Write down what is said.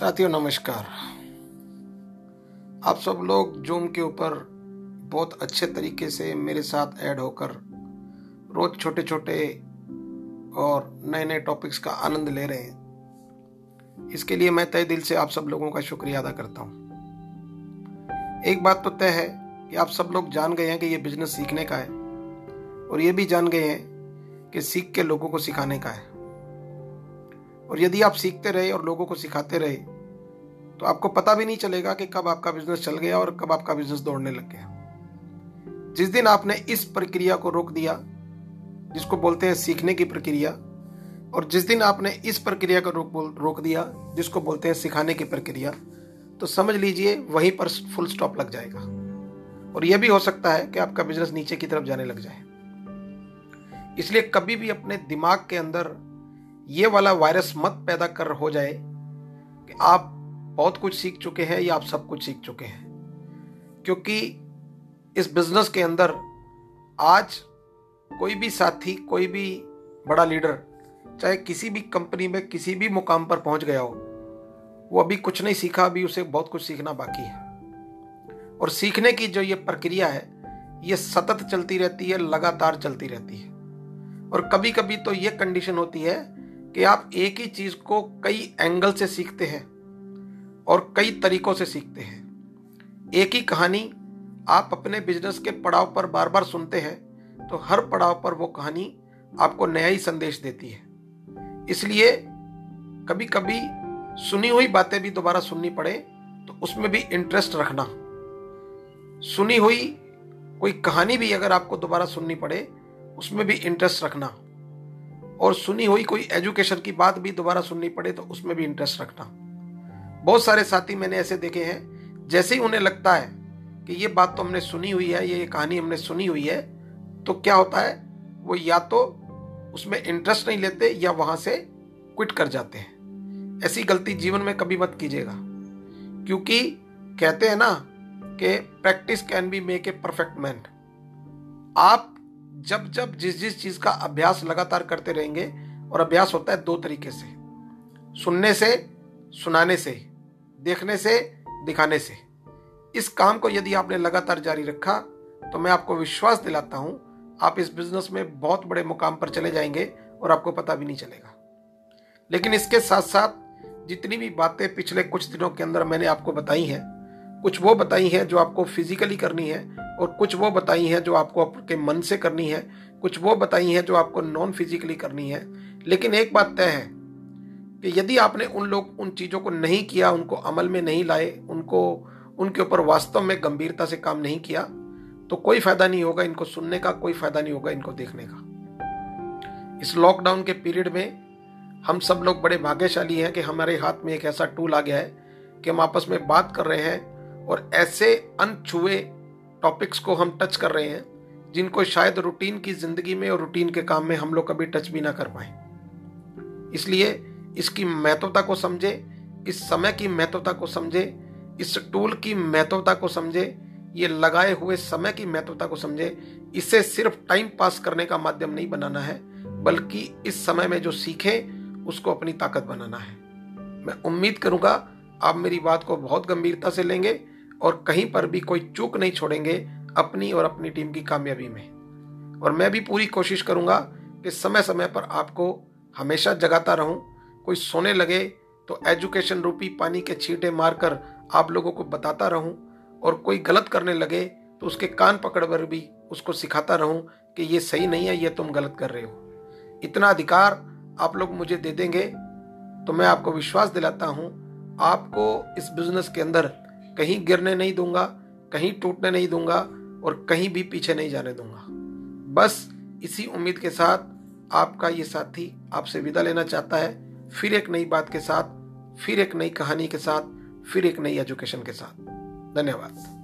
साथियों, नमस्कार। आप सब लोग जूम के ऊपर बहुत अच्छे तरीके से मेरे साथ ऐड होकर रोज छोटे छोटे और नए नए टॉपिक्स का आनंद ले रहे हैं। इसके लिए मैं तय दिल से आप सब लोगों का शुक्रिया अदा करता हूँ। एक बात तो तय है कि आप सब लोग जान गए हैं कि ये बिज़नेस सीखने का है और ये भी जान गए हैं कि सीख के लोगों को सिखाने का है। और यदि आप सीखते रहे और लोगों को सिखाते रहे तो आपको पता भी नहीं चलेगा कि कब आपका बिज़नेस चल गया और कब आपका बिज़नेस दौड़ने लग गया। जिस दिन आपने इस प्रक्रिया को रोक दिया, जिसको बोलते हैं सीखने की प्रक्रिया, और जिस दिन आपने इस प्रक्रिया को रोक रोक दिया, जिसको बोलते हैं सिखाने की प्रक्रिया तो समझ लीजिए वहीं पर फुल स्टॉप लग जाएगा। और यह भी हो सकता है कि आपका बिज़नेस नीचे की तरफ़ जाने लग जाए। इसलिए कभी भी अपने दिमाग के अंदर ये वाला वायरस मत पैदा कर हो जाए कि आप बहुत कुछ सीख चुके हैं या आप सब कुछ सीख चुके हैं। क्योंकि इस बिज़नेस के अंदर आज कोई भी साथी, कोई भी बड़ा लीडर, चाहे किसी भी कंपनी में, किसी भी मुकाम पर पहुँच गया हो, वो अभी कुछ नहीं सीखा, अभी उसे बहुत कुछ सीखना बाकी है। और सीखने की जो ये प्रक्रिया है, ये सतत चलती रहती है, लगातार चलती रहती है। और कभी कभी तो ये कंडीशन होती है कि आप एक ही चीज़ को कई एंगल से सीखते हैं और कई तरीकों से सीखते हैं। एक ही कहानी आप अपने बिज़नेस के पड़ाव पर बार बार सुनते हैं तो हर पड़ाव पर वो कहानी आपको नया ही संदेश देती है। इसलिए कभी कभी सुनी हुई बातें भी दोबारा सुननी पड़े तो उसमें भी इंटरेस्ट रखना। सुनी हुई कोई कहानी भी अगर आपको दोबारा सुननी पड़े, उसमें भी इंटरेस्ट रखना। और सुनी हुई कोई एजुकेशन की बात भी दोबारा सुननी पड़े तो उसमें भी इंटरेस्ट रखना। बहुत सारे साथी मैंने ऐसे देखे हैं, जैसे ही उन्हें लगता है कि ये बात तो हमने सुनी हुई है, ये कहानी हमने सुनी हुई है तो क्या होता है, वो या तो उसमें इंटरेस्ट नहीं लेते या वहाँ से क्विट कर जाते हैं। ऐसी गलती जीवन में कभी मत कीजिएगा, क्योंकि कहते हैं ना कि practice can be make a perfect man आप जब जब जिस जिस चीज़ का अभ्यास लगातार करते रहेंगे, और अभ्यास होता है दो तरीके से, सुनने से, सुनाने से देखने से, दिखाने से। इस काम को यदि आपने लगातार जारी रखा तो मैं आपको विश्वास दिलाता हूँ, आप इस बिज़नेस में बहुत बड़े मुकाम पर चले जाएँगे और आपको पता भी नहीं चलेगा। लेकिन इसके साथ साथ जितनी भी बातें पिछले कुछ दिनों के अंदर मैंने आपको बताई हैं, कुछ वो बताई हैं जो आपको फिजिकली करनी है और कुछ वो बताई हैं जो आपको आपके मन से करनी है, कुछ वो बताई हैं जो आपको नॉन फिजिकली करनी है। लेकिन एक बात तय है कि यदि आपने उन लोग, उन चीज़ों को नहीं किया, उनको अमल में नहीं लाए, उनको, उनके ऊपर वास्तव में गंभीरता से काम नहीं किया तो कोई फ़ायदा नहीं होगा इनको सुनने का, कोई फ़ायदा नहीं होगा इनको देखने का। इस लॉकडाउन के पीरियड में हम सब लोग बड़े भाग्यशाली हैं कि हमारे हाथ में एक ऐसा टूल आ गया है कि हम आपस में बात कर रहे हैं और ऐसे अनछुए टॉपिक्स को हम टच कर रहे हैं, जिनको शायद रूटीन की ज़िंदगी में और रूटीन के काम में हम लोग कभी टच भी ना कर पाए। इसलिए इसकी महत्वता को समझे, इस समय की महत्वता को समझे, इस टूल की महत्वता को समझे, ये लगाए हुए समय की महत्वता को समझे, इसे सिर्फ़ टाइम पास करने का माध्यम नहीं बनाना है, बल्कि इस समय में जो सीखे, उसको अपनी ताकत बनाना है। मैं उम्मीद करूँगा आप मेरी बात को बहुत गंभीरता से लेंगे और कहीं पर भी कोई चूक नहीं छोड़ेंगे अपनी और अपनी टीम की कामयाबी में। और मैं भी पूरी कोशिश करूँगा कि समय समय पर आपको हमेशा जगाता रहूँ कोई सोने लगे तो एजुकेशन रूपी पानी के छींटे मारकर आप लोगों को बताता रहूँ। और कोई गलत करने लगे तो उसके कान पकड़ कर भी उसको सिखाता रहूँ कि ये सही नहीं है, ये तुम गलत कर रहे हो। इतना अधिकार आप लोग मुझे दे देंगे तो मैं आपको विश्वास दिलाता हूँ। आपको इस बिज़नेस के अंदर कहीं गिरने नहीं दूँगा, कहीं टूटने नहीं दूँगा और कहीं भी पीछे नहीं जाने दूँगा। बस इसी उम्मीद के साथ आपका ये साथी आपसे विदा लेना चाहता है। फिर एक नई बात के साथ, फिर एक नई कहानी के साथ, फिर एक नई एजुकेशन के साथ। धन्यवाद।